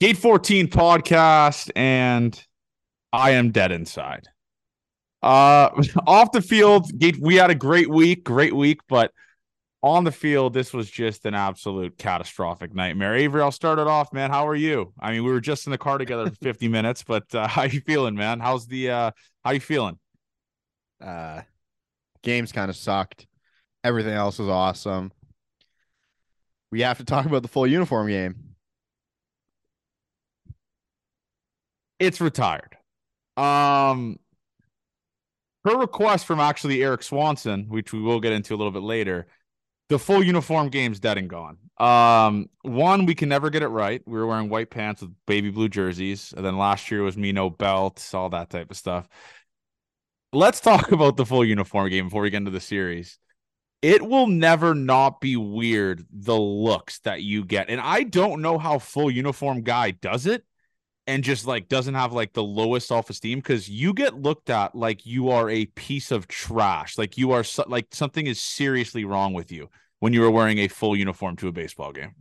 Gate 14 podcast, and I am dead inside. Uh off the field, Gate, we had a great week, great week, but on the field, this was just an absolute catastrophic nightmare. Avery, I'll start it off, man. How are you? I mean, we were just in the car together for 50 minutes, but uh, how you feeling, man? How's the uh how you feeling? Uh games kind of sucked. Everything else was awesome. We have to talk about the full uniform game. It's retired. Um, per request from actually Erik Swanson, which we will get into a little bit later, the full uniform game's dead and gone. Um, one, we can never get it right. We were wearing white pants with baby blue jerseys, and then last year was me no belts, all that type of stuff. Let's talk about the full uniform game before we get into the series. It will never not be weird the looks that you get. And I don't know how full uniform guy does it and just like doesn't have like the lowest self-esteem because you get looked at like you are a piece of trash like you are so, like something is seriously wrong with you when you are wearing a full uniform to a baseball game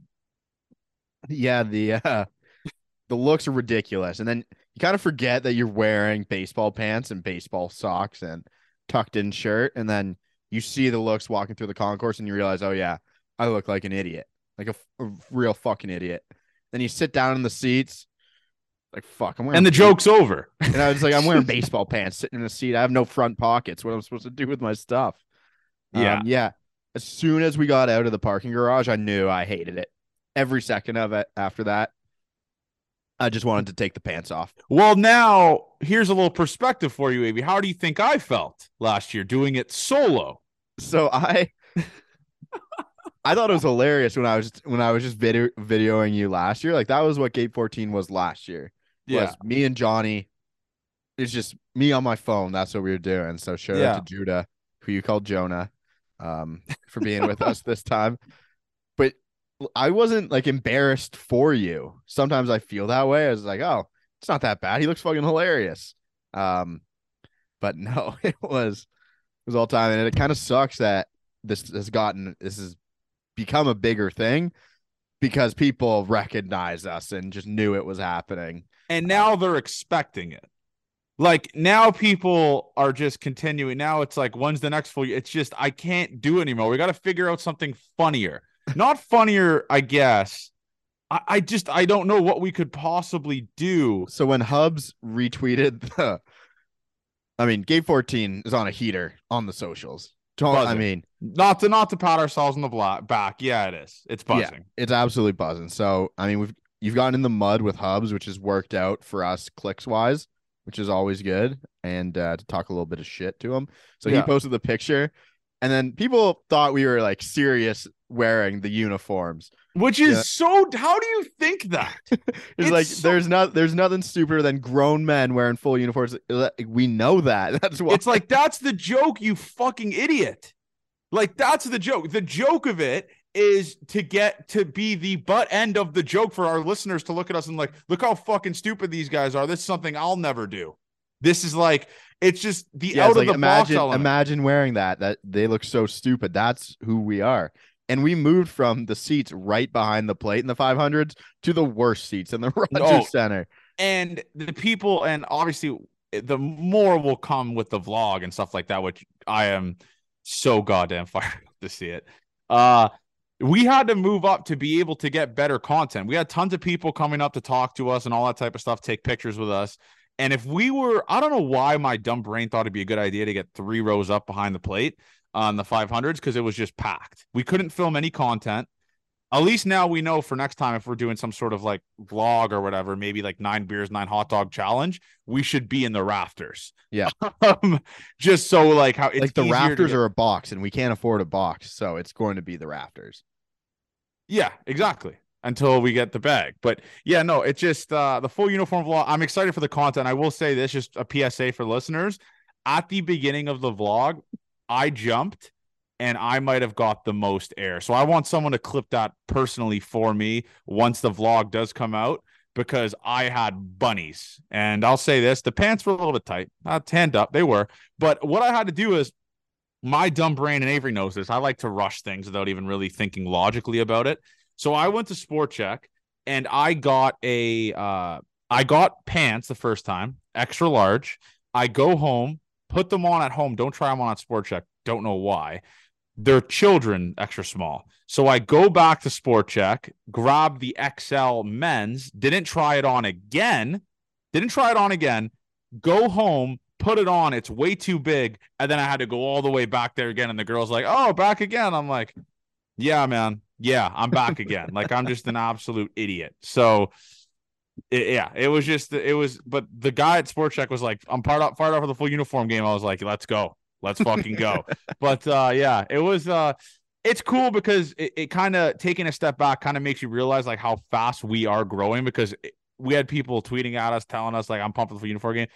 Yeah, the uh the looks are ridiculous. And then you kind of forget that you're wearing baseball pants and baseball socks and tucked in shirt. And then you see the looks walking through the concourse and you realize, oh yeah, I look like an idiot. Like a real fucking idiot. Then you sit down in the seats like fuck, I'm wearing and the joke's over. And I was like, I'm wearing baseball pants, sitting in a seat. I have no front pockets. What am I supposed to do with my stuff? Yeah, um, yeah. As soon as we got out of the parking garage, I knew I hated it. Every second of it after that, I just wanted to take the pants off. Well, now here's a little perspective for you, Avy. How do you think I felt last year doing it solo? So I I thought it was hilarious when I was when I was just video videoing you last year. Like that was what Gate 14 was last year. Yeah. Was me and Johnny. It's just me on my phone. That's what we were doing. So shout Yeah. out to Judah, who you called Jonah, um, for being with us this time. But I wasn't like embarrassed for you. Sometimes I feel that way. I was like, oh, it's not that bad. He looks fucking hilarious. Um, but no, it was it was all time, and it kind of sucks that this has gotten this has become a bigger thing because people recognize us and just knew it was happening. And now they're expecting it. Like now people are just continuing. Now it's like when's the next full it's just I can't do anymore. We got to figure out something funnier. Not funnier, I guess. I, I just I don't know what we could possibly do. So when Hubs retweeted the, I mean, Gate 14 is on a heater on the socials. Don't, I mean, Not to not to pat ourselves on the bla- back. Yeah, it is. It's Yeah. buzzing. it's absolutely buzzing. So I mean, we've you've gotten in the mud with Hubs, which has worked out for us clicks wise, which is always good. And uh, to talk a little bit of shit to him. So Yeah. he posted the picture, and then people thought we were like serious wearing the uniforms. Which is Yeah. so how do you think that? It's, It's like so- there's not there's nothing stupider than grown men wearing full uniforms. We know that. That's why It's like that's the joke, you fucking idiot. Like that's the joke. The joke of it is to get to be the butt end of the joke for our listeners to look at us and like, look how fucking stupid these guys are. This is something I'll never do. This is like it's just the Yeah, out of like the box imagine element. imagine wearing that. That they look so stupid. That's who we are. And we moved from the seats right behind the plate in the 500s to the worst seats in the Rogers No. Center. and the people, and obviously the more will come with the vlog and stuff like that, which I am so goddamn fired up to see it. Uh we had to move up to be able to get better content. We had tons of people coming up to talk to us and all that type of stuff, take pictures with us. And if we were, I don't know why my dumb brain thought it'd be a good idea to get three rows up behind the plate on the 500s because it was just packed. We couldn't film any content. At least now we know for next time if we're doing some sort of like vlog or whatever, maybe like nine beers, nine hot dog challenge, we should be in the rafters. Yeah. um, just so like how it's like the rafters get- are a box and we can't afford a box. So it's going to be the rafters. Yeah, exactly. Until we get the bag. But yeah, no, it's just uh the full uniform vlog. I'm excited for the content. I will say this just a PSA for listeners. At the beginning of the vlog, I jumped and I might have got the most air. So I want someone to clip that personally for me once the vlog does come out because I had bunnies. And I'll say this the pants were a little bit tight, not hand up, they were. But what I had to do is my dumb brain and Avery knows this. I like to rush things without even really thinking logically about it. So I went to Sport Chek and I got a uh I got pants the first time, extra large. I go home, put them on at home. Don't try them on at Sport Chek. Don't know why. They're children, extra small. So I go back to Sport Chek, grab the XL men's, didn't try it on again, didn't try it on again, go home, put it on. It's way too big. And then I had to go all the way back there again. And the girl's like, oh, back again. I'm like, yeah, man. Yeah, I'm back again. like I'm just an absolute idiot. So it, yeah, it was just it was. But the guy at Sport Chek was like, "I'm part of fired for the full uniform game." I was like, "Let's go, let's fucking go." but uh, yeah, it was. uh it's cool because it, it kind of taking a step back kind of makes you realize like how fast we are growing because it, we had people tweeting at us telling us like I'm pumped for uniform game.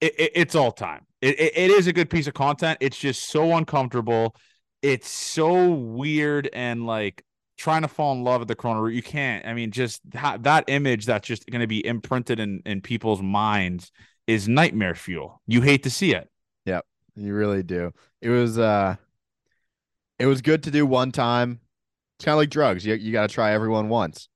It, it's all time. It, it is a good piece of content. It's just so uncomfortable. It's so weird and like trying to fall in love with the Corona route. You can't. I mean, just ha- that image that's just going to be imprinted in in people's minds is nightmare fuel. You hate to see it. Yep, you really do. It was uh, it was good to do one time. It's kind of like drugs. You you got to try everyone once.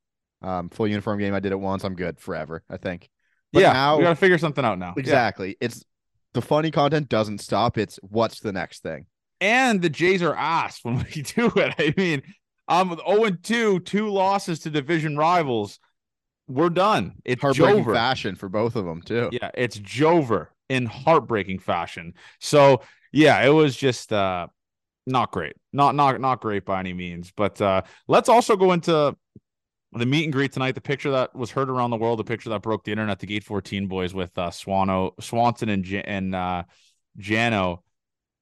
Um, full uniform game. I did it once. I'm good forever. I think. But yeah, now, we got to figure something out now. Exactly. Yeah. It's the funny content doesn't stop. It's what's the next thing. And the Jays are asked when we do it. I mean, um, 0 and 2, two losses to division rivals. We're done. It's heartbreaking Jover. fashion for both of them, too. Yeah, it's Jover in heartbreaking fashion. So yeah, it was just uh not great. Not not not great by any means. But uh let's also go into the meet and greet tonight, the picture that was heard around the world, the picture that broke the internet, the Gate 14 boys with uh Swano Swanson and J- and uh Jano.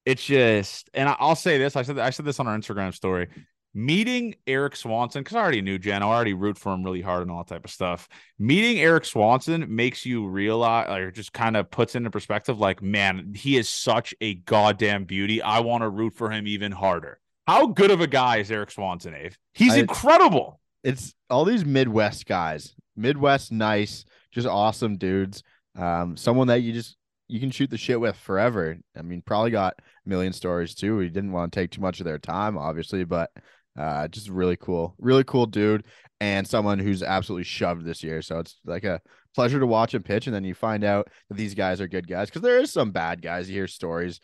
It's just, and I'll say this. I said I said this on our Instagram story meeting Erik Swanson, because I already knew Jen, I already root for him really hard and all that type of stuff. Meeting Erik Swanson makes you realize, like, just kind of puts into perspective, like, man, he is such a goddamn beauty. I want to root for him even harder. How good of a guy is Erik Swanson, Ave? He's I, incredible. It's all these Midwest guys, Midwest nice, just awesome dudes. Um, someone that you just you can shoot the shit with forever. I mean, probably got a million stories too. We didn't want to take too much of their time, obviously, but uh, just really cool, really cool dude, and someone who's absolutely shoved this year. So it's like a pleasure to watch him pitch, and then you find out that these guys are good guys because there is some bad guys. You hear stories.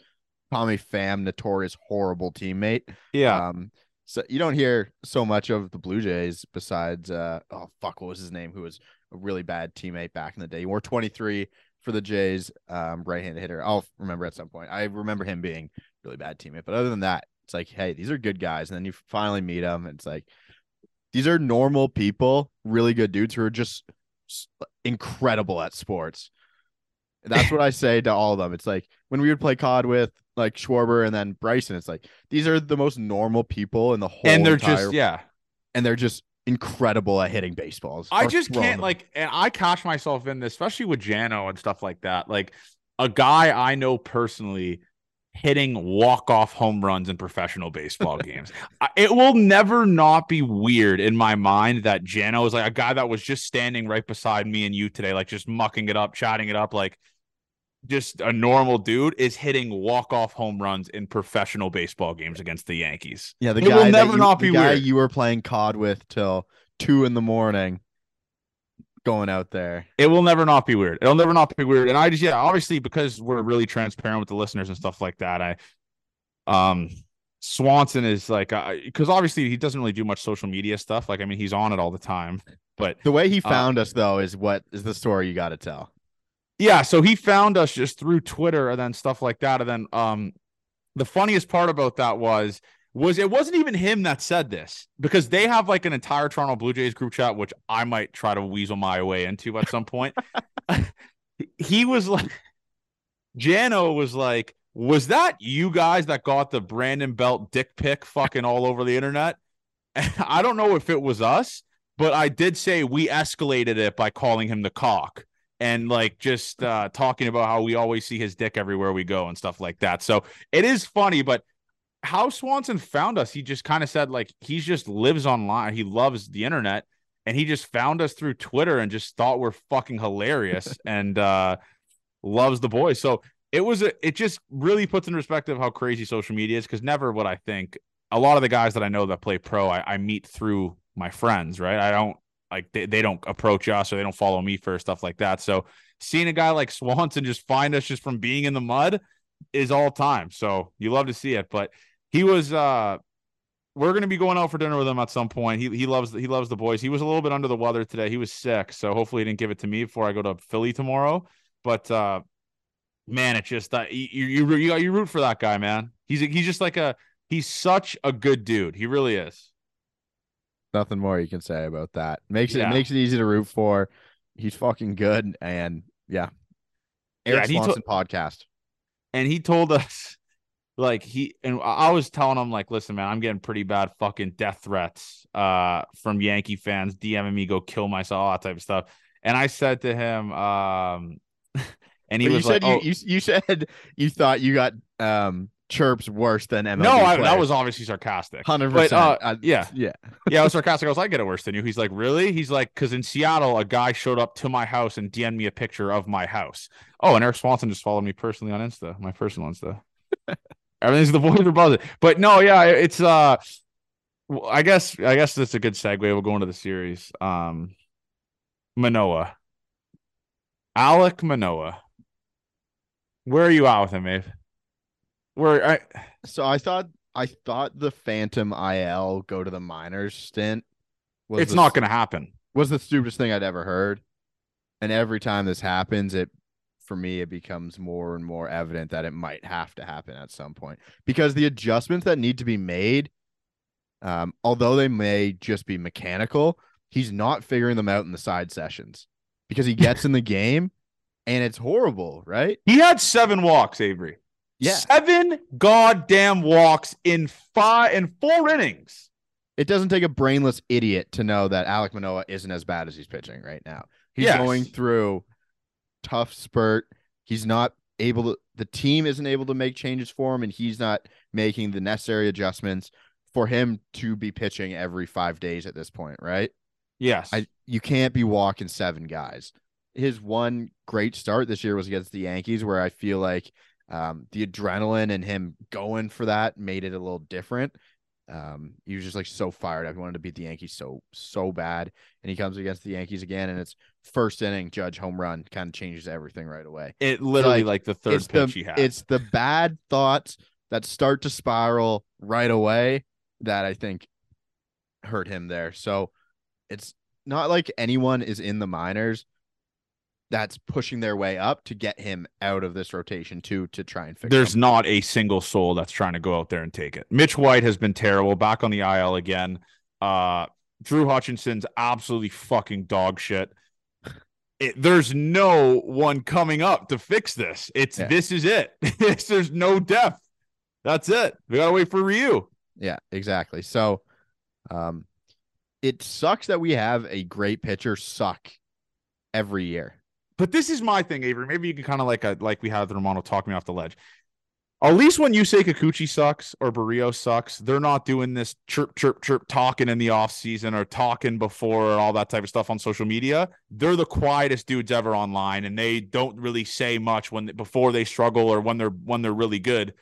Tommy Pham, notorious horrible teammate. Yeah. Um, so you don't hear so much of the Blue Jays besides uh oh fuck, what was his name? Who was a really bad teammate back in the day. He wore 23 for the Jays, um, right-handed hitter. I'll remember at some point. I remember him being really bad teammate, but other than that, it's like, hey, these are good guys. And then you finally meet them. And it's like, these are normal people, really good dudes who are just incredible at sports. That's what I say to all of them. It's like when we would play COD with like Schwarber and then Bryson, it's like these are the most normal people in the whole And they're entire, just yeah. And they're just incredible at hitting baseballs. I just can't them. like and I catch myself in this, especially with Jano and stuff like that. Like a guy I know personally hitting walk-off home runs in professional baseball games. It will never not be weird in my mind that Jano is like a guy that was just standing right beside me and you today, like just mucking it up, chatting it up, like just a normal dude is hitting walk-off home runs in professional baseball games against the Yankees. Yeah, the it guy will never you, not be weird. You were playing COD with till two in the morning going out there. It will never not be weird. It'll never not be weird. And I just yeah, obviously because we're really transparent with the listeners and stuff like that. I um Swanson is like because uh, obviously he doesn't really do much social media stuff. Like I mean, he's on it all the time. But the way he uh, found us though is what is the story you got to tell. Yeah, so he found us just through Twitter and then stuff like that. And then um the funniest part about that was was it wasn't even him that said this because they have like an entire Toronto Blue Jays group chat, which I might try to weasel my way into at some point. he was like, Jano was like, was that you guys that got the Brandon Belt dick pic fucking all over the internet? I don't know if it was us, but I did say we escalated it by calling him the cock and like just uh, talking about how we always see his dick everywhere we go and stuff like that. So it is funny, but how Swanson found us, he just kind of said like he just lives online. He loves the internet and he just found us through Twitter and just thought we're fucking hilarious and uh loves the boys. So it was a it just really puts in perspective how crazy social media is because never would I think a lot of the guys that I know that play pro I, I meet through my friends, right? I don't like they, they don't approach us or they don't follow me for stuff like that. So seeing a guy like Swanson just find us just from being in the mud is all time. So you love to see it. But he was uh we're gonna be going out for dinner with him at some point. He he loves he loves the boys. He was a little bit under the weather today. He was sick, so hopefully he didn't give it to me before I go to Philly tomorrow. But uh man, it's just that uh, you you you, you root for that guy, man. He's he's just like a he's such a good dude. He really is. Nothing more you can say about that. Makes it yeah. makes it easy to root for. He's fucking good, and yeah, Erik yeah, Swanson podcast. And he told us, like he and I was telling him, like, listen, man, I'm getting pretty bad fucking death threats uh from Yankee fans DMing me, go kill myself, all that type of stuff. And I said to him, um, and he but was you like, said oh. you, you you said you thought you got um chirps worse than MLB. No, I, that was obviously sarcastic. Hundred percent. Uh, yeah, yeah, yeah. I was sarcastic. I was like, I get it worse than you. He's like, really? He's like, because in Seattle, a guy showed up to my house and DM'd me a picture of my house. Oh, and Erik Swanson just followed me personally on Insta, my personal Insta. Everything's the boys are buzzing. But no, yeah, it's uh, I guess I guess that's a good segue. We'll go into the series. Um, Manoah, Alek Manoah. Where are you at with him, Abe? Where I so I thought I thought the Phantom IL go to the minors stint. Was it's the, not going to happen. Was the stupidest thing I'd ever heard, and every time this happens, it for me it becomes more and more evident that it might have to happen at some point because the adjustments that need to be made, um, although they may just be mechanical, he's not figuring them out in the side sessions because he gets in the game and it's horrible, right? He had seven walks, Avery. Yeah. Seven goddamn walks in five in four innings. It doesn't take a brainless idiot to know that Alek Manoah isn't as bad as he's pitching right now. He's yes. going through tough spurt. He's not able to the team isn't able to make changes for him and he's not making the necessary adjustments for him to be pitching every 5 days at this point, right? Yes. I, you can't be walking seven guys. His one great start this year was against the Yankees where I feel like um, the adrenaline and him going for that made it a little different. Um, he was just like so fired up. He wanted to beat the Yankees so so bad, and he comes against the Yankees again, and it's first inning Judge home run kind of changes everything right away. It literally like, like the third pitch the, he had. It's the bad thoughts that start to spiral right away that I think hurt him there. So it's not like anyone is in the minors that's pushing their way up to get him out of this rotation too to try and fix. There's not a single soul that's trying to go out there and take it. Mitch White has been terrible, back on the IL again. Uh, Drew Hutchison's absolutely fucking dog shit. It, there's no one coming up to fix this. It's yeah. this is it. there's no depth. That's it. We gotta wait for Ryu. Yeah, exactly. So, um, it sucks that we have a great pitcher suck every year. But this is my thing, Avery. Maybe you can kind of like a like we had Romano talk me off the ledge. At least when you say Kikuchi sucks or Berrios sucks, they're not doing this chirp, chirp, chirp talking in the off season or talking before or all that type of stuff on social media. They're the quietest dudes ever online, and they don't really say much when before they struggle or when they're when they're really good.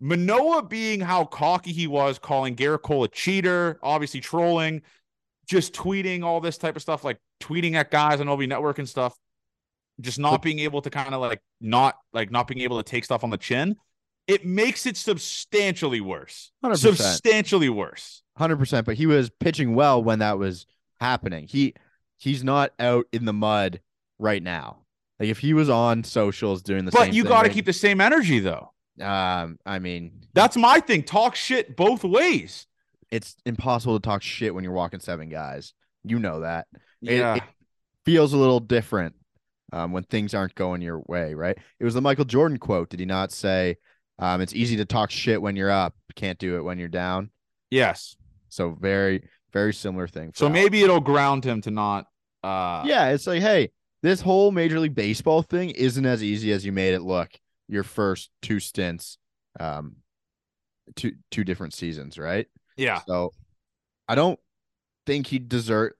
Manoah being how cocky he was, calling Gerrit Cole a cheater, obviously trolling, just tweeting all this type of stuff, like tweeting at guys on OB Network and stuff just not being able to kind of like not like not being able to take stuff on the chin, it makes it substantially worse. 100%. Substantially worse. 100%, but he was pitching well when that was happening. He he's not out in the mud right now. Like if he was on socials doing the but you got to keep the same energy though. Um, I mean, that's my thing. Talk shit both ways. It's impossible to talk shit when you're walking seven guys. You know that. Yeah. It, it feels a little different um, when things aren't going your way, right? It was the Michael Jordan quote. Did he not say, um, it's easy to talk shit when you're up, can't do it when you're down? Yes. So very, very similar thing. So maybe it'll ground him to not. Uh... Yeah, it's like, hey, this whole Major League Baseball thing isn't as easy as you made it look. Your first two stints, um, two two different seasons, right? Yeah. So I don't think he deserve.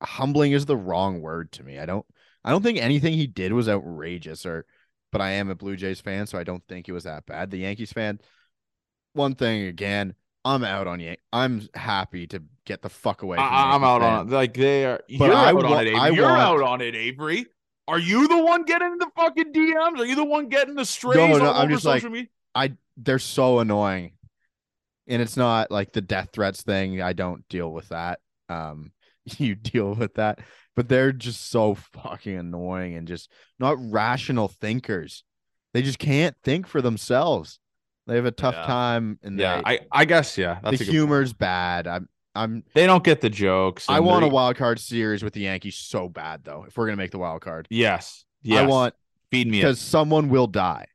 Humbling is the wrong word to me. I don't. I don't think anything he did was outrageous or but I am a Blue Jays fan, so I don't think it was that bad. The Yankees fan, one thing again, I'm out on Yank. I'm happy to get the fuck away. From I, am out fan. on it. Like they are. But you're I out wa- on it, Avery. I you're want- out on it, Avery. Are you the one getting the fucking DMs? Are you the one getting the strays No, no, I'm over just like- social media? I they're so annoying, and it's not like the death threats thing. I don't deal with that. Um, you deal with that, but they're just so fucking annoying and just not rational thinkers. They just can't think for themselves. They have a tough Yeah. time, and Yeah, they, I, I guess yeah. That's the humor's point. bad. I'm, I'm. They don't get the jokes. I want a wild card series with the Yankees so bad though. If we're gonna make the wild card, Yes. Yes. I want feed me because it. someone will die.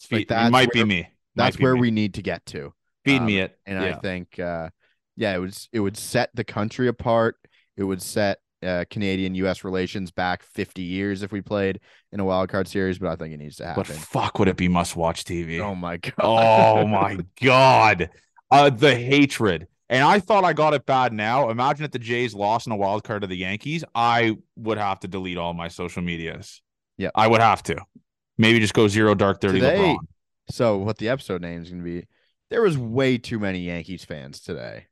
Feed, like, it might be where- me. That's be where me. we need to get to. feed um, me it. and yeah. I think uh yeah, it was it would set the country apart. It would set uh, Canadian U.S. relations back 50 years if we played in a wild card series, but I think it needs to happen. but fuck, would it be must watch TV? oh my god! Oh my god. Uh the hatred. And I thought I got it bad now. Imagine if the Jays lost in a wild card to the Yankees. I would have to delete all my social medias. Yeah, I would have to. Maybe just go zero dark thirty Today, LeBron. So what the episode name is going to be? There was way too many Yankees fans today.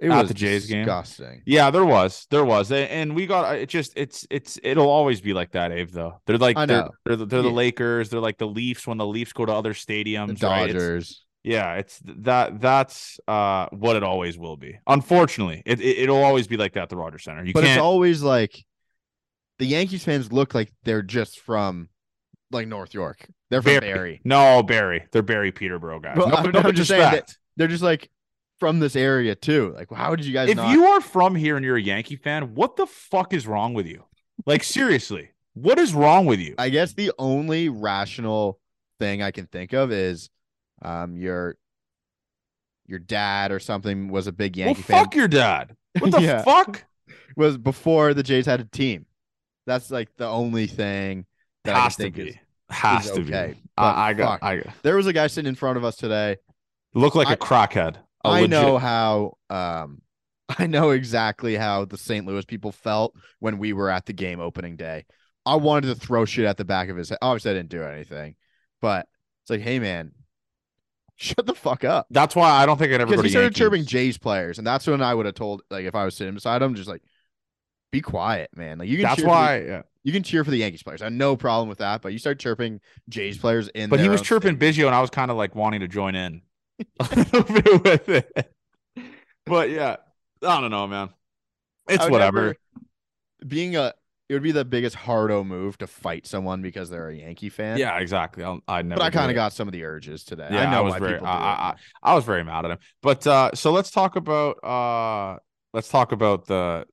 It At the Jays game? disgusting. Yeah, there was. There was. And we got it just it's it's it'll always be like that, Abe, though. They're like I they're they're, the- they're the Lakers, they're like the Leafs when the Leafs go to other The stadiums. right? It's- Dodgers. Yeah, it's that that's uh what it always will be. Unfortunately, it, it it'll always be like that at the Rogers Center. You but can't it's always like the Yankees fans look like they're just from like North York. They're from Barrie. Barrie. No, Barrie. They're Barrie Peterborough guys. Well, no, I'm- no I'm just saying that- They're just like from this area too. Like, how did you guys If not? you are from here and you're a Yankee fan, what the fuck is wrong with you? Like seriously, what is wrong with you? I guess the only rational thing I can think of is, um, your your dad or something was a big well, Yankee fan. fuck your dad. What the Yeah. fuck? Was before the Jays had a team. That's like the only thing that I Has to think be. is. Has is to okay, be. but I, I got. fuck. I There was a guy sitting in front of us today. Looked like a I- crackhead. A I legit- know how um I know exactly how the St. Louis people felt when we were at the game opening day. I wanted to throw shit at the back of his head. Obviously, I didn't do anything, but it's like, hey man, shut the fuck up. That's why I don't think I'd ever Because he started Yankees. chirping Jays players, and that's when I would have told, like, if I was sitting beside him, just like, be quiet, man. Like you can. That's cheer for the- why. yeah. you can cheer for the Yankees players. I have no problem with that, but you start chirping Jays players in. But he was chirping stadium. Biggio, and I was kind of like wanting to join in a little bit with it. But yeah, I don't know, man. It's whatever. being a, it would be the biggest hardo move to fight someone because they're a Yankee fan. Yeah, exactly. I'll, I never. but I kind of got some of the urges today. Yeah, I know was why very. people do I. I, I, I was very mad at him. But uh, so let's talk about. Uh, let's talk about the.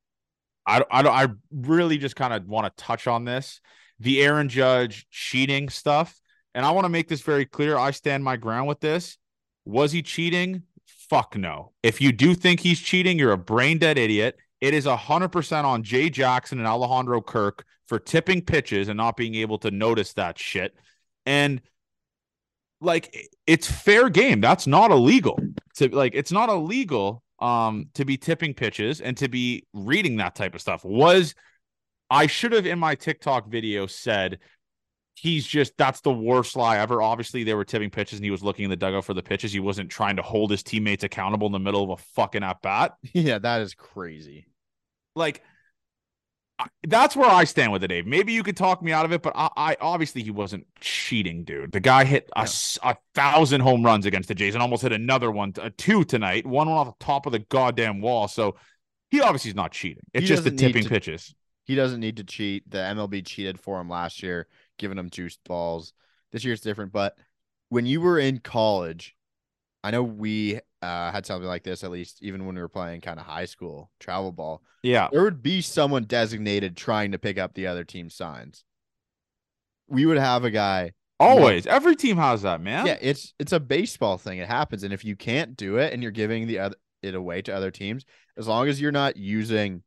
I I don't. I really just kind of want to touch on this, the Aaron Judge cheating stuff, and I want to make this very clear. I stand my ground with this. Was he cheating? Fuck no. If you do think he's cheating, you're a brain dead idiot. It is 100% on Jay Jackson and Alejandro Kirk for tipping pitches and not being able to notice that shit. And like it's fair game. That's not illegal. To like it's not illegal um to be tipping pitches and to be reading that type of stuff. Was I should have in my TikTok video said he's just that's the worst lie ever. Obviously, they were tipping pitches and he was looking in the dugout for the pitches. He wasn't trying to hold his teammates accountable in the middle of a fucking at bat. yeah, that is crazy. Like that's where I stand with it, Dave. Maybe you could talk me out of it, but I, I obviously he wasn't cheating, dude. The guy hit a, Yeah. s- a thousand home runs against the Jays and almost hit another one, a two tonight. One went off the top of the goddamn wall. So he obviously is not cheating. It's He just the tipping to- pitches. He doesn't need to cheat. The MLB cheated for him last year, giving them juiced balls. This year it's different. But when you were in college, I know we uh, had something like this, at least even when we were playing kind of high school travel ball. Yeah. There would be someone designated trying to pick up the other team's signs. We would have a guy Always. Every team has that, man. Yeah, it's it's a baseball thing. It happens, and if you can't do it, and you're giving the other it away to other teams, as long as you're not using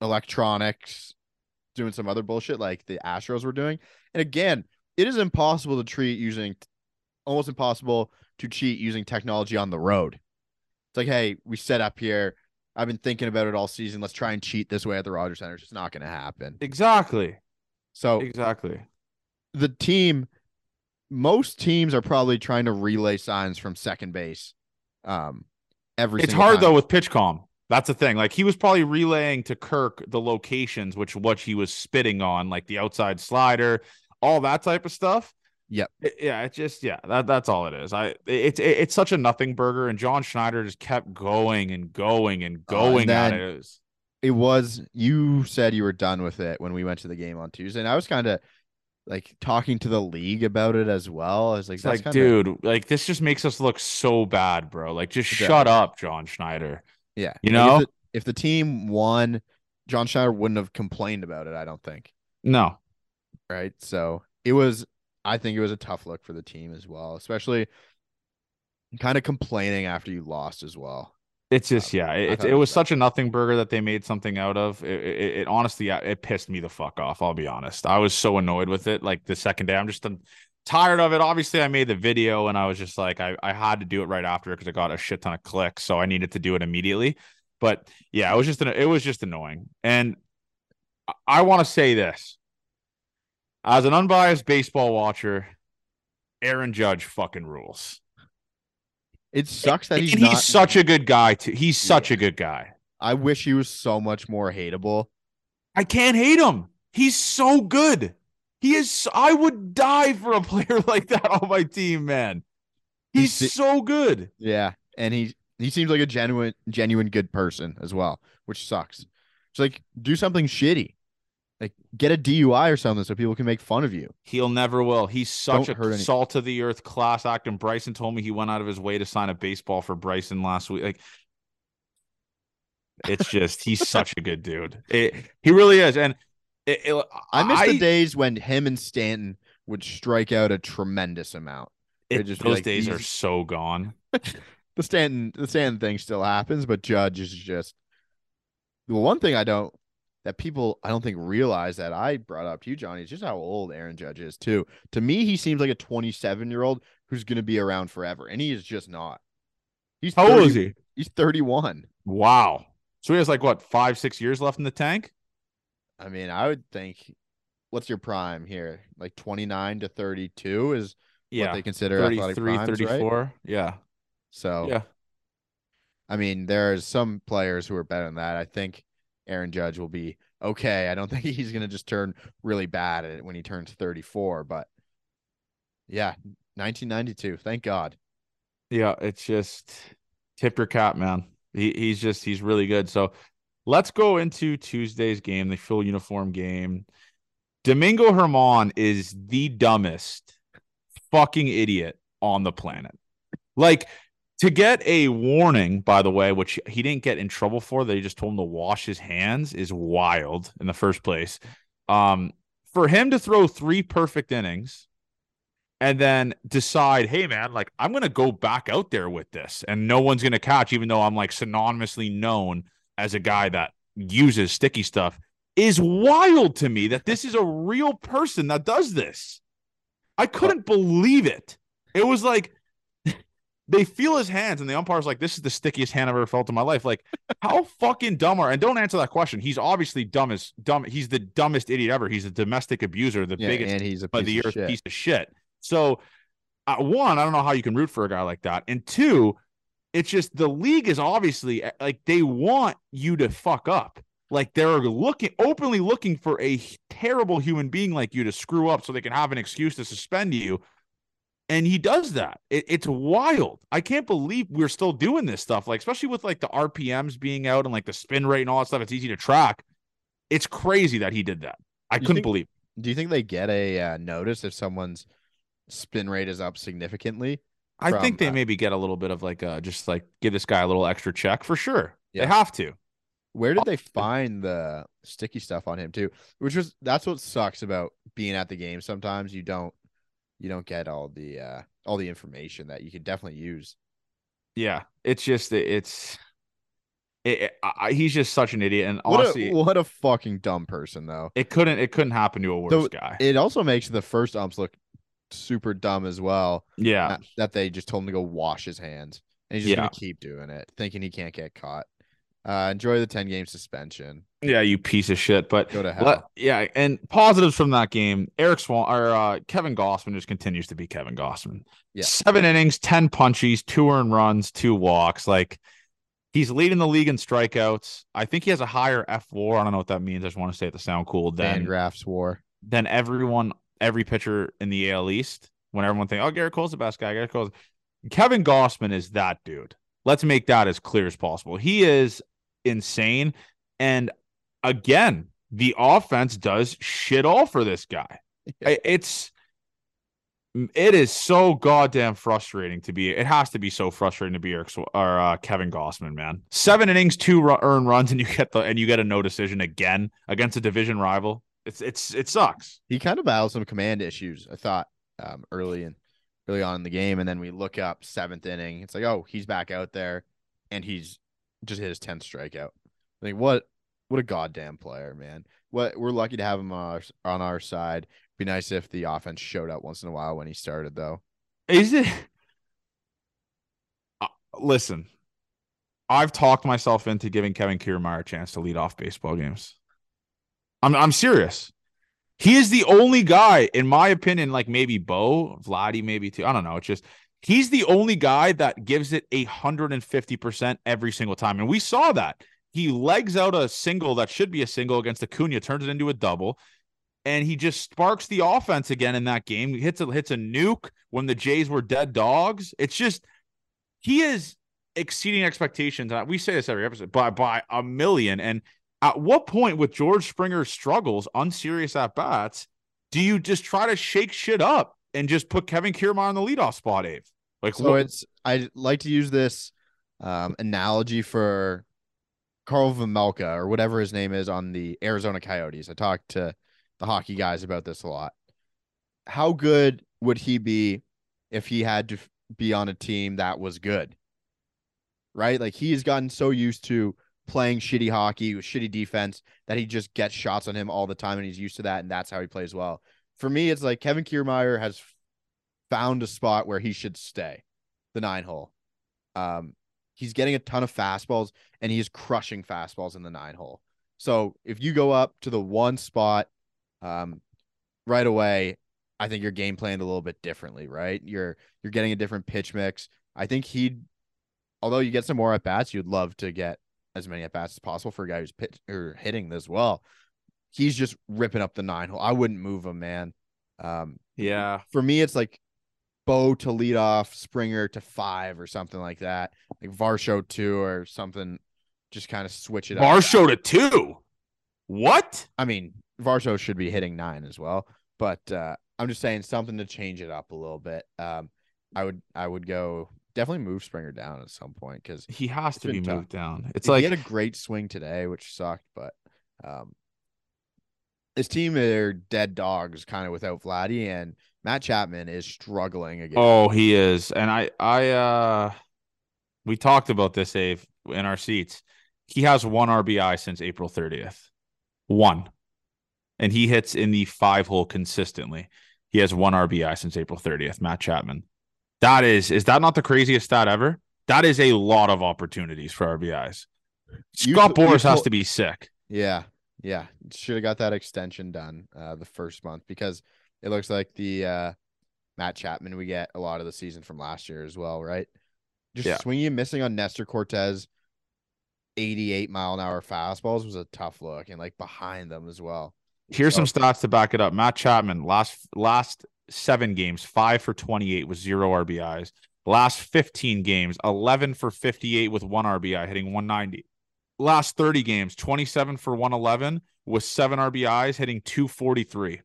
electronics, doing some other bullshit like the Astros were doing, and again, it is impossible to treat using, almost impossible to cheat using technology on the road. It's like, hey, we set up here. I've been thinking about it all season. Let's try and cheat this way at the Rogers Center. It's just not going to happen. Exactly. So Exactly. the team most teams are probably trying to relay signs from second base um every. It's hard time. though with PitchCom. That's the thing. Like he was probably relaying to Kirk the locations, which what he was spitting on, like the outside slider, all that type of stuff. Yep. It- yeah, it just yeah, that that's all it is. I it's it, it's such a nothing burger, and John Schneider just kept going and going and Oh, and going at then- it. It was- it was you said you were done with it when we went to the game on Tuesday, and I was kind of like talking to the league about it as well. I was like, that's like, kinda, dude, like this just makes us look so bad, bro. Like, just shut up, John Schneider. yeah, you Like, know? if the, if the team won, John Schneider wouldn't have complained about it. I don't think. No, Right, so it was. I think it was a tough look for the team as well, especially kind of complaining after you lost as well. it's just Um, yeah, it, it was such a nothing burger that they made something out of. It, it, it honestly, it pissed me the fuck off. I'll be honest. I was so annoyed with it. Like the second day, I'm just um, tired of it. Obviously, I made the video and I was just like, I, I had to do it right after because I got a shit ton of clicks, so I needed to do it immediately. But yeah, it was just an, it was just annoying. And I, I want to say this as an unbiased baseball watcher, Aaron Judge fucking rules. It sucks that And he's he's, not. such a good guy too. He's such Yeah. a good guy. I wish he was so much more hateable. I can't hate him. He's so good. He is. I would die for a player like that on my team, man. He's He's- so good. Yeah, and he he seems like a genuine genuine good person as well, which sucks. It's like do something shitty, like get a DUI or something, so people can make fun of you. He'll never will. He's such Don't a salt of the earth class act. And Bryson told me he went out of his way to sign a baseball for Bryson last week. Like, it's just he's such a good dude. It, he really is. And it, it- I miss the days when him and Stanton would strike out a tremendous amount. it- just those like, days are so gone. The Stanton the Stanton thing still happens, but Judge is just the one thing I don't that people I don't think realize that I brought up to you, Johnny, is just how old Aaron Judge is too. To me, he seems like a 27 year old who's going to be around forever, and he is just not. He's How old is he? He's 31. Wow. So he has like what five, six years left in the tank. I mean, I would think, what's your prime here? Like 29 to 32 is what they consider athletic 33, primes, right? 34. Yeah, So, yeah. I mean, there's some players who are better than that. I think Aaron Judge will be okay. I don't think he's going to just turn really bad at it when he turns 34, but yeah, 1992. Thank God. Yeah, it's just tip your cap, man. He he's just he's really good. So let's go into Tuesday's game, the full uniform game. Domingo German is the dumbest fucking idiot on the planet. Like to get a warning, by the way, which he didn't get in trouble for, they just told him to wash his hands is wild in the first place. Um, for him to throw three perfect innings and then decide, hey man, like I'm gonna go back out there with this, and no one's gonna catch, even though I'm like synonymously known as a guy that uses sticky stuff, is wild to me that this is a real person that does this. I couldn't believe it. It was like they feel his hands, and the umpire's like, "This is the stickiest hand I've ever felt in my life." Like, how fucking dumb are? And don't answer that question. He's obviously dumbest dumb. He's the dumbest idiot ever. He's a domestic abuser, the Yeah, biggest and he's a of piece the of earth shit. piece of shit. So, uh, one, I don't know how you can root for a guy like that, and two, it's just the league is obviously uh, like they want you to fuck up. Like they're looking openly looking for a terrible human being like you to screw up so they can have an excuse to suspend you. And he does that. It, it's wild. I can't believe we're still doing this stuff. Like, especially with like the RPMs being out and like the spin rate and all that stuff. It's easy to track. It's crazy that he did that. I You couldn't think- believe. Do you think they get a uh, notice if someone's spin rate is up significantly? I think they uh, maybe get a little bit of like uh just like give this guy a little extra check for sure. Yeah. They have to. Where did they find the sticky stuff on him too? Which was that's what sucks about being at the game. Sometimes you don't you don't get all the uh all the information that you could definitely use. Yeah, it's just it's it, it- I, he's just such an idiot, and What honestly, a what a fucking dumb person though. it couldn't it couldn't happen to a worse guy. It also makes the first umps look super dumb as well. yeah, That, that they just told him to go wash his hands. And he's just Yeah. gonna keep doing it, thinking he can't get caught. Uh enjoy the 10 game suspension. yeah, you piece of shit. But Go to hell. let- yeah, and positives from that game, Eric Swan or uh, Kevin Gausman just continues to be Kevin Gausman. Yeah. seven innings, ten punchies, two earned runs, two walks. Like He's leading the league in strikeouts. I think he has a higher F war. I don't know what that means. I just want to say it to sound cool. Than Fangraphs war. than everyone, every pitcher in the AL East. When everyone thinks, "Oh, Gerrit Cole's the best guy," Gerrit Cole's Kevin Gausman is that dude. Let's make that as clear as possible. He is insane, and again, the offense does shit all for this guy. Yeah. It's it is so goddamn frustrating to be. It has to be so frustrating to be Eric or uh, Kevin Gausman, man. Seven innings, two ru- earned runs, and you get the and you get a no decision again against a division rival. It's it's it sucks. He kind of battled some command issues, I thought, um, early and early on in the game, and then we look up seventh inning. It's like, oh, he's back out there, and he's just hit his tenth strikeout. Like what? What a goddamn player, man! What we're lucky to have him on our, on our side. Be nice if the offense showed up once in a while when he started, though. Is it? Uh, listen, I've talked myself into giving Kevin Kiermaier a chance to lead off baseball games. I'm I'm serious. He is the only guy, in my opinion, like maybe Bo, Vladdy, maybe too. I don't know. It's just he's the only guy that gives it a hundred and fifty percent every single time, and we saw that. He legs out a single that should be a single against Acuna, turns it into a double, and he just sparks the offense again in that game. He hits a hits a nuke when the Jays were dead dogs. It's just he is exceeding expectations. We say this every episode by by a million. And at what point with George Springer's struggles, unserious at bats, do you just try to shake shit up and just put Kevin Kiermaier on the leadoff spot, Ave? Like So what- it's I like to use this um, analogy for Carl Vejmelka or whatever his name is on the Arizona Coyotes. I talked to the hockey guys about this a lot. How good would he be if he had to be on a team that was good? Right? Like he has gotten so used to playing shitty hockey with shitty defense that he just gets shots on him all the time and he's used to that and that's how he plays well. For me, it's like Kevin Kiermaier has found a spot where he should stay, the nine hole. Um, he's getting a ton of fastballs and he's crushing fastballs in the nine hole. So if you go up to the one spot, um, right away, I think you're game planned a little bit differently, right? You're you're getting a different pitch mix. I think he'd, although you get some more at bats, you'd love to get as many at bats as possible for a guy who's pitch or hitting as well. He's just ripping up the nine hole. I wouldn't move him, man. Um, yeah. for me, it's like Bo to lead off, Springer to five or something like that, like Varsho two or something. Just kind of switch it up. Varsho to two. What? I mean, Varsho should be hitting nine as well, but uh, I'm just saying something to change it up a little bit. Um, I would, I would go definitely move Springer down at some point because He has to be tough. moved down. It's he like he had a great swing today, which sucked, but um, his team are dead dogs kind of without Vladdy and Matt Chapman is struggling again. Oh, he is. And I I uh we talked about this, Dave, in our seats. He has one RBI since April 30th. One. And he hits in the five hole consistently. He has one RBI since April 30th, Matt Chapman. That is, is that not the craziest stat ever? That is a lot of opportunities for RBIs. You Scott Boras has to be sick. Yeah, yeah. Should have got that extension done uh the first month because it looks like the uh Matt Chapman we get a lot of the season from last year as well, right? Just Yeah. swinging and missing on Nestor Cortes 88 mile an hour fastballs was a tough look and like behind them as well. Here's some stats to back it up. Matt Chapman last last seven games, five for 28 with zero RBIs. Last 15 games, 11 for 58 with one RBI, hitting 190. Last 30 games, 27 for 111 with seven RBIs, hitting 243.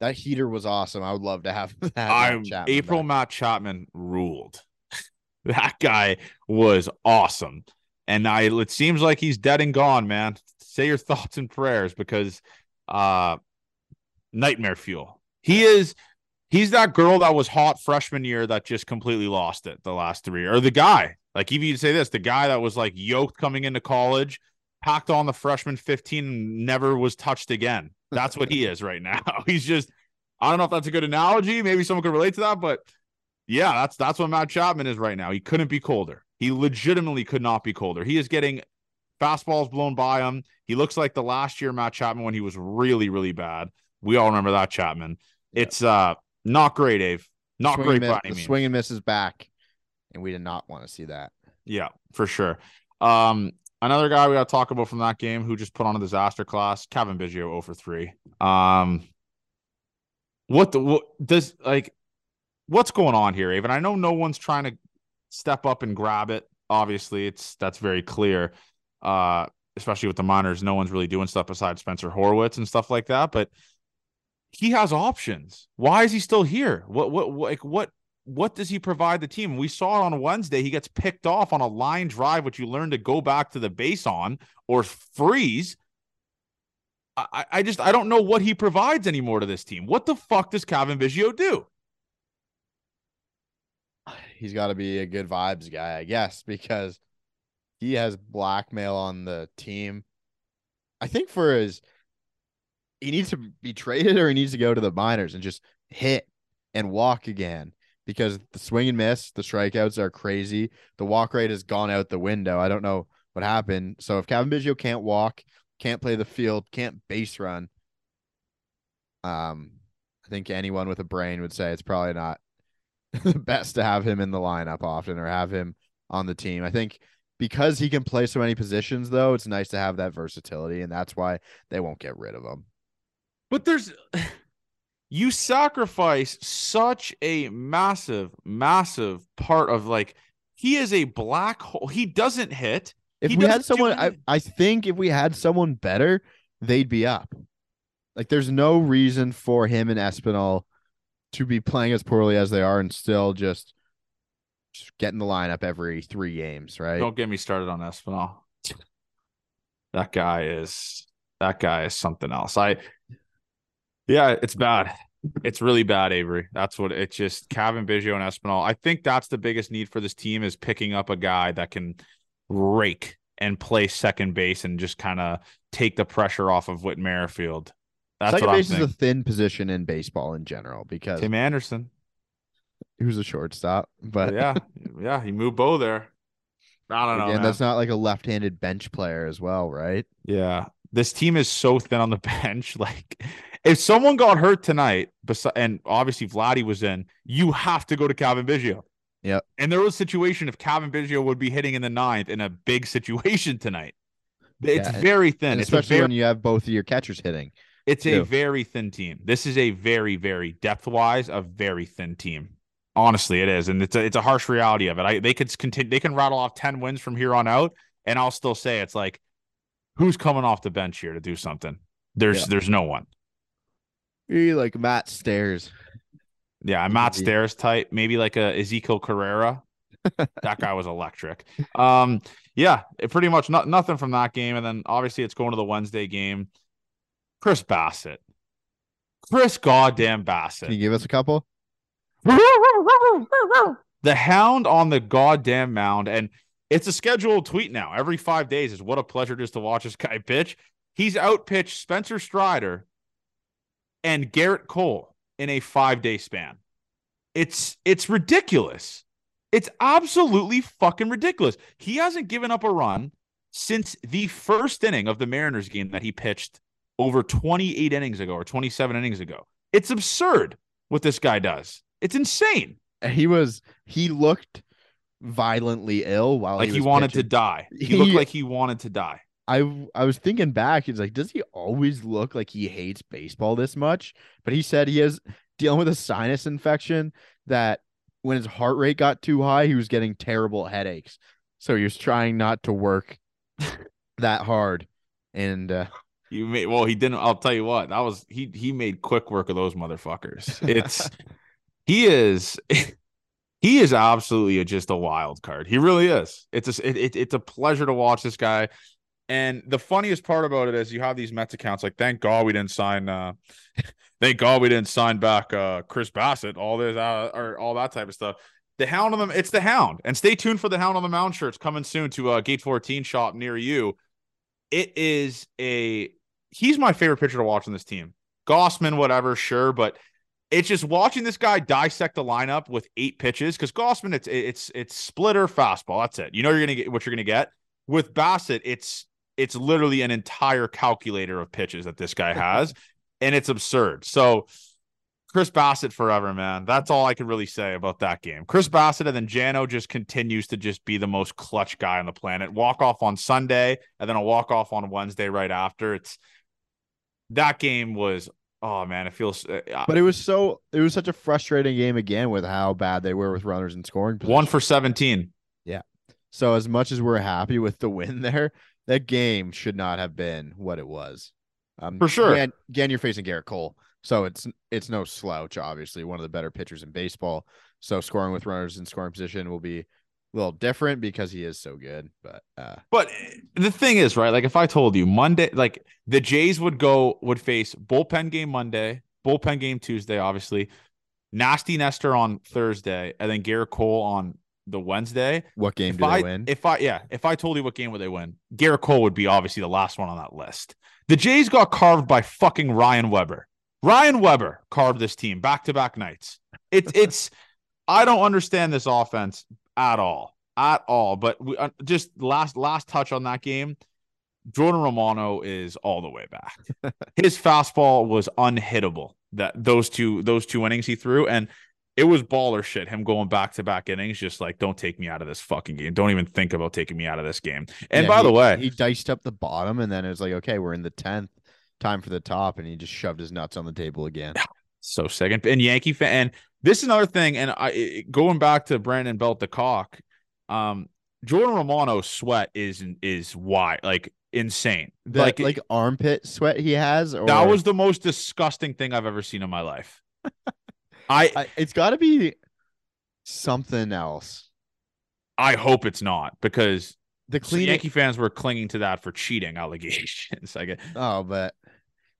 That heater was awesome. I would love to have that. I Chapman April back. Matt Chapman ruled. that guy was awesome. And I it seems like he's dead and gone, man. Say your thoughts and prayers because uh nightmare fuel. He is he's that girl that was hot freshman year that just completely lost it the last three. Or the guy, like even you say this, the guy that was like yoked coming into college, packed on the freshman 15 and never was touched again. That's what he is right now. He's just I don't know if that's a good analogy. Maybe someone could relate to that, but yeah, that's that's what Matt Chapman is right now. He couldn't be colder. He legitimately could not be colder. He is getting fastballs blown by him. He looks like the last year Matt Chapman when he was really, really bad. We all remember that Chapman. Yeah. It's uh not great, Dave. Not Swing great miss- by any swing and misses back, and we did not want to see that. Yeah, for sure. Um, another guy we got to talk about from that game who just put on a disaster class, Cavan Biggio 0 for 3. Um, what the what does like what's going on here, Avon? I know no one's trying to step up and grab it. Obviously, it's that's very clear. Uh, especially with the minors, no one's really doing stuff besides Spencer Horwitz and stuff like that. But he has options. Why is he still here? What what like what what does he provide the team? We saw it on Wednesday. He gets picked off on a line drive, which you learn to go back to the base on or freeze. I, I just I don't know what he provides anymore to this team. What the fuck does Cavan Biggio do? He's got to be a good vibes guy, I guess, because he has blackmail on the team. I think for his he needs to be traded or he needs to go to the minors and just hit and walk again because the swing and miss, the strikeouts are crazy. The walk rate has gone out the window. I don't know what happened. So if Cavan Biggio can't walk, can't play the field, can't base run, um, I think anyone with a brain would say it's probably not the best to have him in the lineup often or have him on the team. I think because he can play so many positions, though, it's nice to have that versatility, and that's why they won't get rid of him. But there's you sacrifice such a massive, massive part of like he is a black hole. He doesn't hit. If He we had someone, I. I think if we had someone better, they'd be up. Like, there's no reason for him and Espinal to be playing as poorly as they are and still just, just get in the lineup every three games, right? Don't get me started on Espinal. That guy is that guy is something else. I yeah, it's bad. It's really bad, Avery. That's what it's just Cavan Biggio and Espinal. I think that's the biggest need for this team is picking up a guy that can rake and play second base and just kind of take the pressure off of Whit Merrifield. That's Second base is a thin position in baseball in general because Tim Anderson. he was a shortstop, but yeah, yeah, he moved Bo there. I don't know. again, man. that's not like a left-handed bench player as well, right? Yeah. This team is so thin on the bench. Like, if someone got hurt tonight, and obviously Vladdy was in, you have to go to Cavan Biggio. Yeah. And there was a situation if Cavan Biggio would be hitting in the ninth in a big situation tonight. It's Yeah, very thin. And especially very, when you have both of your catchers hitting. it's a very thin team. This is a very, very depth wise, a very thin team. Honestly, it is, and it's a it's a harsh reality of it. I they could continue. They can rattle off ten wins from here on out, and I'll still say it's like, who's coming off the bench here to do something? There's Yeah. there's no one. You're like Matt Stairs. Yeah, Matt Maybe. Stairs type, maybe like a Ezequiel Carrera. that guy was electric. Um, yeah, it pretty much not, nothing from that game, and then obviously it's going to the Wednesday game. Chris Bassitt, Chris goddamn Bassitt. Can you give us a couple? the hound on the goddamn mound. And it's a scheduled tweet now. Every five days is what a pleasure it is to watch this guy pitch. He's outpitched Spencer Strider and Gerrit Cole in a five day span. It's it's ridiculous. It's absolutely fucking ridiculous. He hasn't given up a run since the first inning of the Mariners game that he pitched over 28 innings ago or 27 innings ago. It's absurd what this guy does. It's insane. He was he looked violently ill while like he, he, wanted to die. He, looked like he wanted to die. I I was thinking back. He's like, does he always look like he hates baseball this much? But he said he is dealing with a sinus infection that when his heart rate got too high, he was getting terrible headaches. So he was trying not to work that hard. And uh, You made well. He didn't. I'll tell you what. That was he. He made quick work of those motherfuckers. It's he is. He is absolutely a, just a wild card. He really is. It's a it, it, it's a pleasure to watch this guy. And the funniest part about it is you have these Mets accounts like, thank God we didn't sign. uh Thank God we didn't sign back uh Chris Bassitt. All this uh, or all that type of stuff. The Hound on the it's the Hound, and stay tuned for the Hound on the Mound shirts coming soon to uh, Gate 14 shop near you. It is a he's my favorite pitcher to watch on this team. Gausman, whatever, sure, but it's just watching this guy dissect the lineup with eight pitches because Gausman, it's it's it's splitter fastball. That's it. You know you're gonna get what you're gonna get with Bassitt. It's it's literally an entire calculator of pitches that this guy has, and it's absurd. So Chris Bassitt forever, man. That's all I can really say about that game. Chris Bassitt and then Jano just continues to just be the most clutch guy on the planet. Walk off on Sunday and then a walk off on Wednesday right after. It's that game was oh man, it feels. Uh, but it was so it was such a frustrating game again with how bad they were with runners and scoring. Position. One for seventeen. Yeah. So as much as we're happy with the win there, that game should not have been what it was. Um, for sure. Again, again, you're facing Gerrit Cole. So it's it's no slouch, obviously, one of the better pitchers in baseball. So scoring with runners in scoring position will be a little different because he is so good. But uh But the thing is, right? Like if I told you Monday, like the Jays would go would face bullpen game Monday, bullpen game Tuesday, obviously, nasty Nestor on Thursday, and then Gerrit Cole on the Wednesday. What game if do I, they win? If I yeah, if I told you what game would they win, Gerrit Cole would be obviously the last one on that list. The Jays got carved by fucking Ryan Weber. Ryan Weber carved this team back to back nights. It's it's I don't understand this offense at all, at all. But we, uh, just last last touch on that game. Jordan Romano is all the way back. His fastball was unhittable. That those two those two innings he threw, and it was baller shit. Him going back to back innings, just like don't take me out of this fucking game. Don't even think about taking me out of this game. And yeah, by he, the way, he diced up the bottom, and then it was like, okay, we're in the tenth time for the top, and he just shoved his nuts on the table again. So sick. And, and Yankee fan. And this is another thing. And I going back to Brandon Belt the cock, um, Jordan Romano sweat is is why like insane. Like like armpit sweat he has. Or... That was the most disgusting thing I've ever seen in my life. I, I it's got to be something else. I hope it's not because the clean Yankee fans were clinging to that for cheating allegations. I get. Oh, but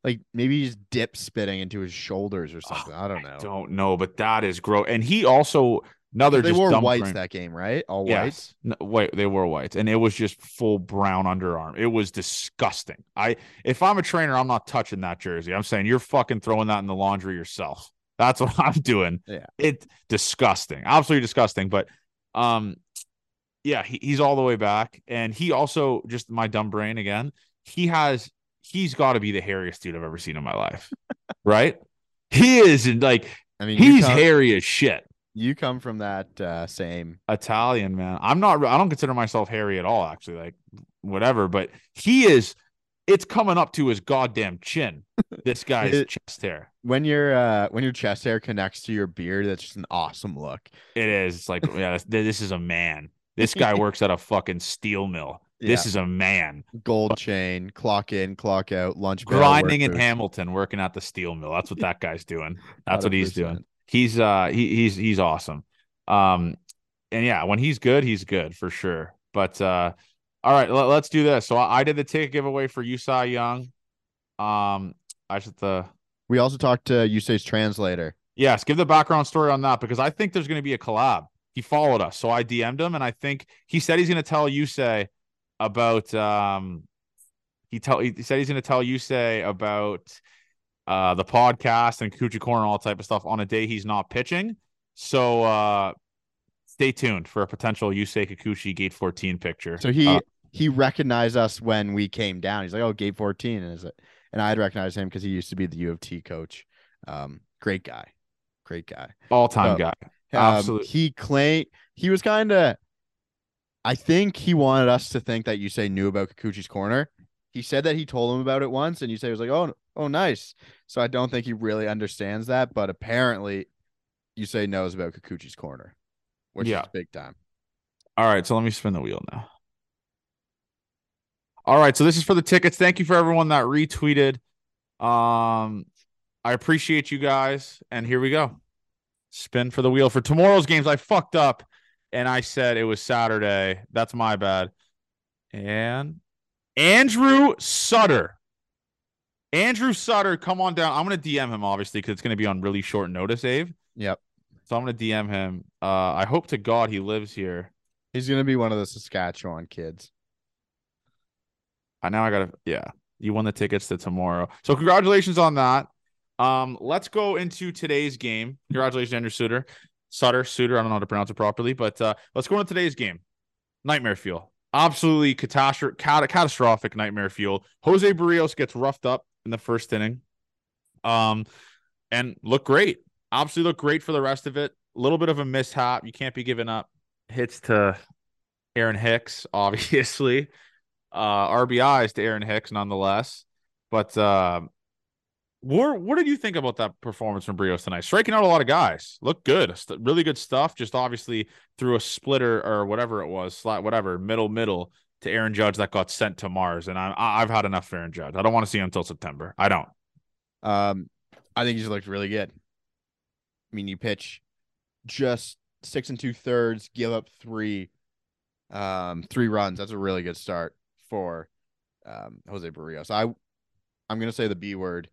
like maybe he's dip spitting into his shoulders or something. Oh, I don't know. I don't know, but that is gross. And he also another just they wore whites that game, right? All yes. whites. No, wait, they wore whites, and it was just full brown underarm. It was disgusting. I if I'm a trainer, I'm not touching that jersey. I'm saying you're fucking throwing that in the laundry yourself. That's what I'm doing. Yeah, it's disgusting, absolutely disgusting. But um, yeah, he, he's all the way back, and he also just my dumb brain again. He has he's got to be the hairiest dude I've ever seen in my life, right? He is like, I mean, he's come, hairy as shit. You come from that uh, same Italian man. I'm not. I don't consider myself hairy at all. Actually, like whatever. But he is. It's coming up to his goddamn chin. This guy's it, chest hair. When your uh, when your chest hair connects to your beard, that's just an awesome look. It is. It's like yeah, this, is a man. This guy works at a fucking steel mill. Yeah. This is a man. Gold chain, clock in, clock out, lunch grinding in Hamilton, working at the steel mill. That's what that guy's doing. That's 100%. what he's doing. He's uh he, he's he's awesome. Um and yeah, when he's good, he's good for sure. But uh all right, let, us do this. So I, I, did the ticket giveaway for Cy Young. Um I should the we also talked to Yusei's translator. Yes, give the background story on that because I think there's going to be a collab. He followed us, so I DM'd him, and I think he said he's going to tell Yusei about um he tell he said he's going to tell Yusei about uh the podcast and Kikuchi Corner all type of stuff on a day he's not pitching. So uh stay tuned for a potential Yusei Kikuchi Gate 14 picture. So he uh, he recognized us when we came down. He's like, "Oh, Gate 14," and is it? And I'd recognize him because he used to be the U of T coach. Um, great guy, great guy, all time so, guy. Um, Absolutely. He claimed he was kind of I think he wanted us to think that Yusei knew about Kikuchi's corner. He said that he told him about it once, and Yusei was like, "Oh, oh, nice." So I don't think he really understands that, but apparently, Yusei knows about Kikuchi's corner, which yeah. is big time. All right, so let me spin the wheel now. All right, so this is for the tickets. Thank you for everyone that retweeted. Um, I appreciate you guys, and here we go. Spin for the wheel for tomorrow's games. I fucked up and I said it was Saturday. That's my bad. And Andrew Sutter. Andrew Sutter, come on down. I'm going to DM him, obviously, because it's going to be on really short notice, Ave. Yep. So I'm going to DM him. Uh, I hope to God he lives here. He's going to be one of the Saskatchewan kids. I now I got to, yeah. You won the tickets to tomorrow. So congratulations on that. Um, let's go into today's game. Congratulations, Andrew Sutter. Sutter, Suter. I don't know how to pronounce it properly, but uh, let's go into today's game. Nightmare fuel. Absolutely catastrophic, cat- catastrophic nightmare fuel. Jose Berrios gets roughed up in the first inning. Um, and look great. Absolutely look great for the rest of it. A little bit of a mishap. You can't be giving up hits to Aaron Hicks, obviously. Uh, RBIs to Aaron Hicks, nonetheless. But uh, what what did you think about that performance from Berrios tonight? Striking out a lot of guys, looked good, really good stuff. Just obviously through a splitter or whatever it was, slat whatever, middle middle to Aaron Judge that got sent to Mars. And I I've had enough for Aaron Judge. I don't want to see him until September. I don't. Um, I think he's looked really good. I mean, you pitch just six and two thirds, give up three, um, three runs. That's a really good start for um Jose Berrios. I I'm gonna say the B word.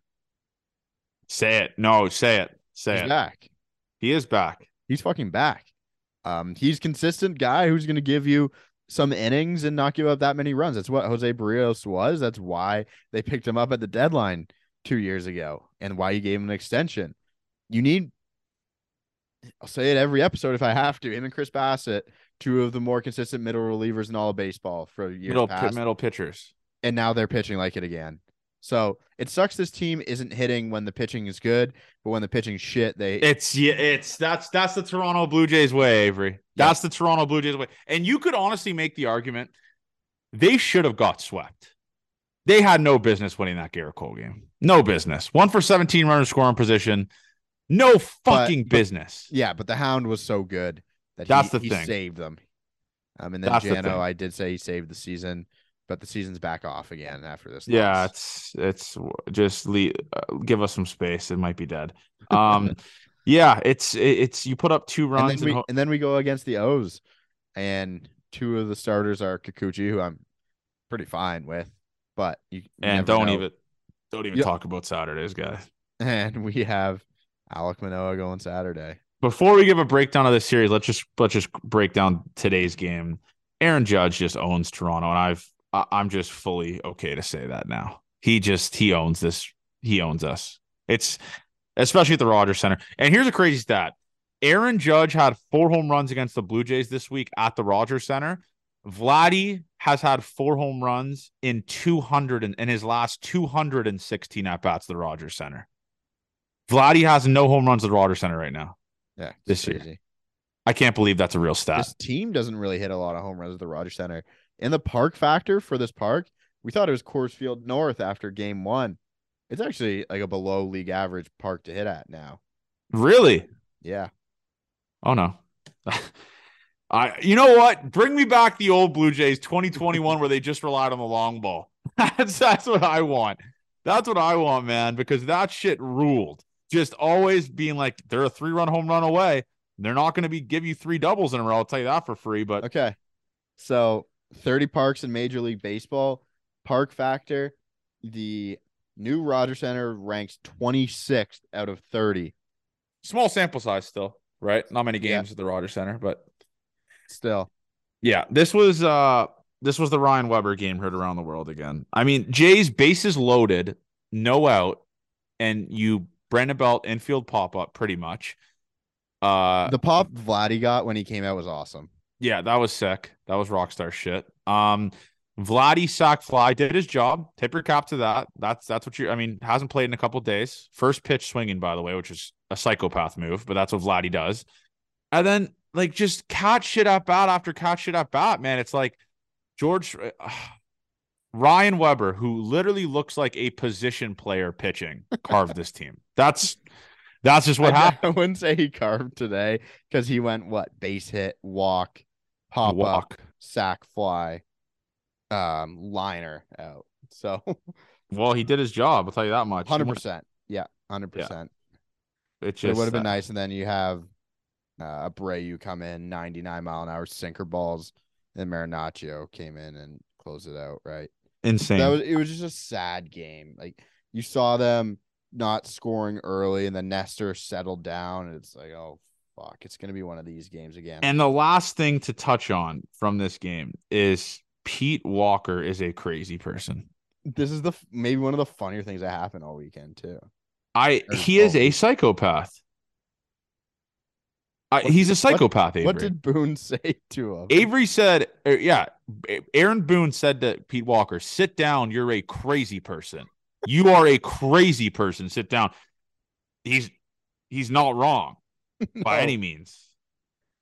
Say it. No, say it. Say He's it. back. He is back. He's fucking back. Um, he's consistent guy who's gonna give you some innings and not give up that many runs. That's what Jose Berrios was. That's why they picked him up at the deadline two years ago and why you gave him an extension. You need, I'll say it every episode if I have to. Him and Chris Bassitt, two of the more consistent middle relievers in all of baseball for years Middle past, middle pitchers. and now they're pitching like it again. So it sucks this team isn't hitting when the pitching is good, but when the pitching shit, they It's yeah, it's that's that's the Toronto Blue Jays way, Avery. That's the Toronto Blue Jays way. And you could honestly make the argument they should have got swept. They had no business winning that Gerrit Cole game. No business. One for 17 runners scoring position. No fucking but- business. Yeah, but the Hound was so good that That's he, the he thing. saved them. Um, and then That's the. Jano, I did say he saved the season, but the season's back off again after this. Yeah, loss. it's it's just leave, uh, give us some space. It might be dead. Um, yeah, it's it's you put up two and runs then and, ho- and then we go against the O's, and two of the starters are Kikuchi, who I'm pretty fine with, but you and don't know. even don't even talk about Saturdays, guys. And we have Alek Manoah going Saturday. Before we give a breakdown of this series, let's just let's just break down today's game. Aaron Judge just owns Toronto, and I've I'm just fully okay to say that now. He just he owns this. He owns us. It's especially at the Rogers Center. And here's a crazy stat: Aaron Judge had four home runs against the Blue Jays this week at the Rogers Center. Vladdy has had four home runs in 200 and in his last 216 at bats at the Rogers Center. Vladdy has no home runs at the Rogers Center right now. Yeah, This it's year. I can't believe that's a real stat. This team doesn't really hit a lot of home runs at the Rogers Center. And the park factor for this park, we thought it was Coors Field North after game one. It's actually like a below league average park to hit at now. Really? Yeah. Oh no. I you know what? Bring me back the old Blue Jays 2021 where they just relied on the long ball. That's that's what I want. That's what I want, man, because that shit ruled. Just always being like they're a three-run home run away. They're not going to be give you three doubles in a row. I'll tell you that for free. But Okay. So 30 parks in Major League Baseball, park factor, the new Roger Center ranks 26th out of 30. small sample size still, right? Not many Yeah. games at the Roger Center, but Still. Yeah, this was uh this was the Ryan Weber game heard around the world again. I mean, Jay's bases loaded, no out, and you Brandon Belt infield pop up pretty much. Uh The pop Vladdy got when he came out was awesome. yeah, that was sick. That was rockstar shit. Um Vladdy sack fly did his job. Tip your cap to that. That's that's what you I mean, hasn't played in a couple days. First pitch swinging, by the way, which is a psychopath move, but that's what Vladdy does. And then like just catch shit at bat after catch shit at bat, man. It's like George uh, Ryan Weber, who literally looks like a position player pitching, carved this team. That's that's just what I, happened. I wouldn't say he carved today because he went what base hit, walk, pop up, sack fly, um, liner out. So Well, he did his job. I'll tell you that much. Hundred percent. Yeah, hundred percent. It It would have been uh, nice. And then you have uh Abreu come in, ninety nine mile an hour sinker balls, and Marinaccio came in and closed it out. Right. Insane. That was it was just a sad game. Like you saw them not scoring early, and then Nestor settled down, and it's like, oh fuck, it's gonna be one of these games again. And the last thing to touch on from this game is Pete Walker is a crazy person. this is the maybe one of the funnier things that happened all weekend too. I Or he is a psychopath. I, What- he's a what- psychopath. Avery. What did Boone say to him? Avery said? uh, yeah, Aaron Boone said to Pete Walker, "Sit down. You're a crazy person. You are a crazy person. Sit down." he's he's not wrong by No. any means.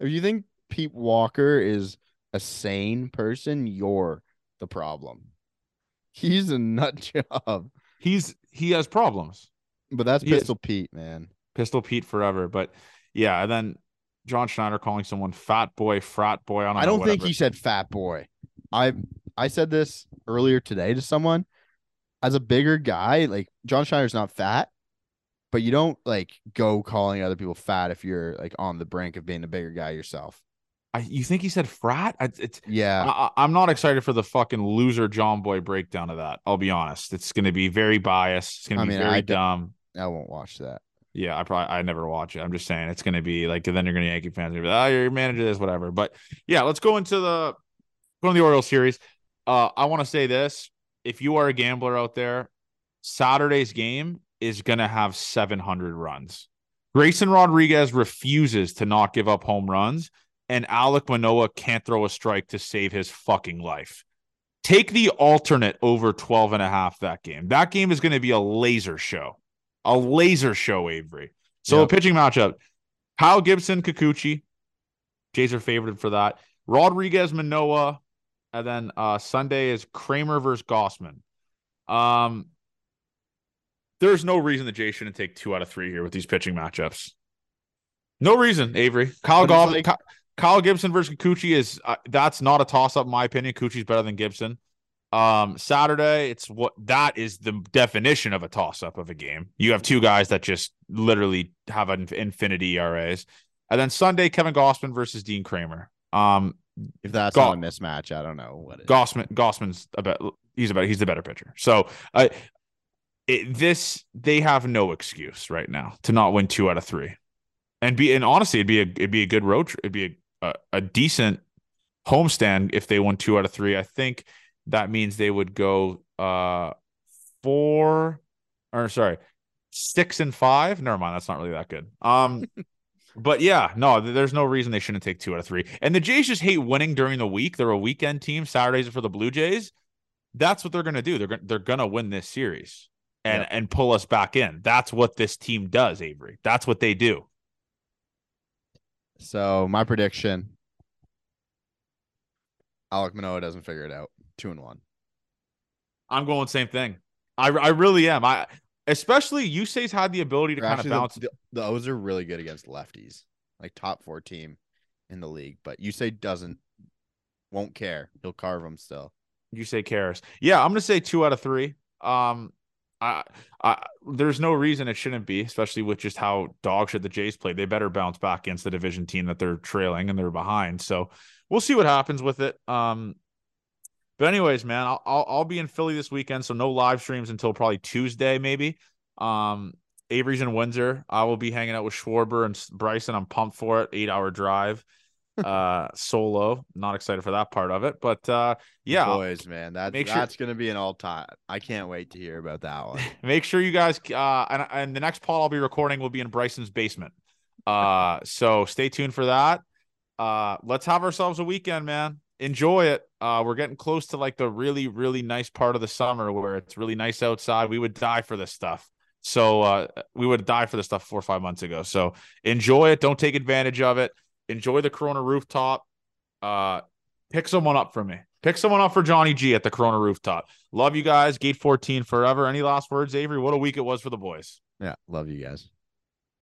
If you think Pete Walker is a sane person, you're the problem. He's a nut job. He's he has problems. But that's He is. Pistol Pete, man. Pistol Pete forever. But yeah, and then John Schneider calling someone fat boy, frat boy. I don't, I don't think he said fat boy. I I said this earlier today to someone. As a bigger guy, like John Schneider's not fat, but you don't like go calling other people fat if you're like on the brink of being a bigger guy yourself. I, you think he said frat? I, it's Yeah. I, I'm not excited for the fucking loser Jomboy breakdown of that. I'll be honest. It's going to be very biased. It's going to be mean, very I dumb. I won't watch that. Yeah, I probably I never watch it. I'm just saying it's going to be like then you're going to Yankee fans be like, oh, you're manager this whatever. But yeah, let's go into the go into the Orioles series. Uh, I want to say this: if you are a gambler out there, Saturday's game is going to have 700 runs. Grayson Rodriguez refuses to not give up home runs, and Alek Manoah can't throw a strike to save his fucking life. Take the alternate over 12 and a half that game. That game is going to be a laser show. A laser show, Avery. So Yep. a pitching matchup. Kyle Gibson, Kikuchi. Jays are favored for that. Rodriguez, Manoah. And then uh Sunday is Kremer versus Gausman. Um there's no reason the Jays shouldn't take two out of three here with these pitching matchups. No reason, Avery. Kyle, Goff- like- Kyle Gibson versus Kikuchi is uh, that's not a toss up in my opinion. Kikuchi's better than Gibson. Um, Saturday, it's what that is the definition of a toss up of a game. You have two guys that just literally have an infinity ERAs, and then Sunday, Kevin Gausman versus Dean Kremer. Um, If that's Go- not a mismatch, I don't know what it is. Gausman, Gausman's a bet. He's about. He's the better pitcher. So, uh, it, this they have no excuse right now to not win two out of three, and be and honestly, it'd be a it'd be a good road. Trip. It'd be a, a a decent homestand if they won two out of three. I think that means they would go uh four or sorry six and five. Never mind, that's not really that good. Um. But yeah, no, there's no reason they shouldn't take two out of three. And the Jays just hate winning during the week. They're a weekend team. Saturdays are for the Blue Jays. That's what they're gonna do. They're gonna they're gonna win this series and Yep. and pull us back in. That's what this team does, Avery. That's what they do. So my prediction: Alek Manoah doesn't figure it out. Two and one. I'm going same thing. I I really am. I especially Yusei's had the ability to kind of bounce. the, the, the O's are really good against lefties, like top four team in the league. But you say doesn't, won't care. He'll carve them still. Yusei cares. Yeah, I'm gonna say two out of three. Um, I, I, there's no reason it shouldn't be, especially with just how dog shit the Jays play. They better bounce back against the division team that they're trailing and they're behind. So we'll see what happens with it. Um, but anyways, man, I'll, I'll I'll be in Philly this weekend, so no live streams until probably Tuesday, maybe. Um, Avery's in Windsor. I will be hanging out with Schwarber and Bryson. I'm pumped for it. Eight hour drive, uh, solo. Not excited for that part of it, but uh, yeah, boys, man, that make sure- that's gonna be an all time. I can't wait to hear about that one. make sure you guys uh and, and the next pod I'll be recording will be in Bryson's basement. Uh so stay tuned for that. Uh let's have ourselves a weekend, man. Enjoy it. Uh we're getting close to like the really, really nice part of the summer where it's really nice outside. We would die for this stuff. So uh we would die for this stuff four or five months ago. So enjoy it. Don't take advantage of it. Enjoy the Corona rooftop. Uh pick someone up for me. Pick someone up for Johnny G at the Corona rooftop. Love you guys. Gate 14 forever. Any last words, Avery? What a week it was for the boys. yeah, love you guys.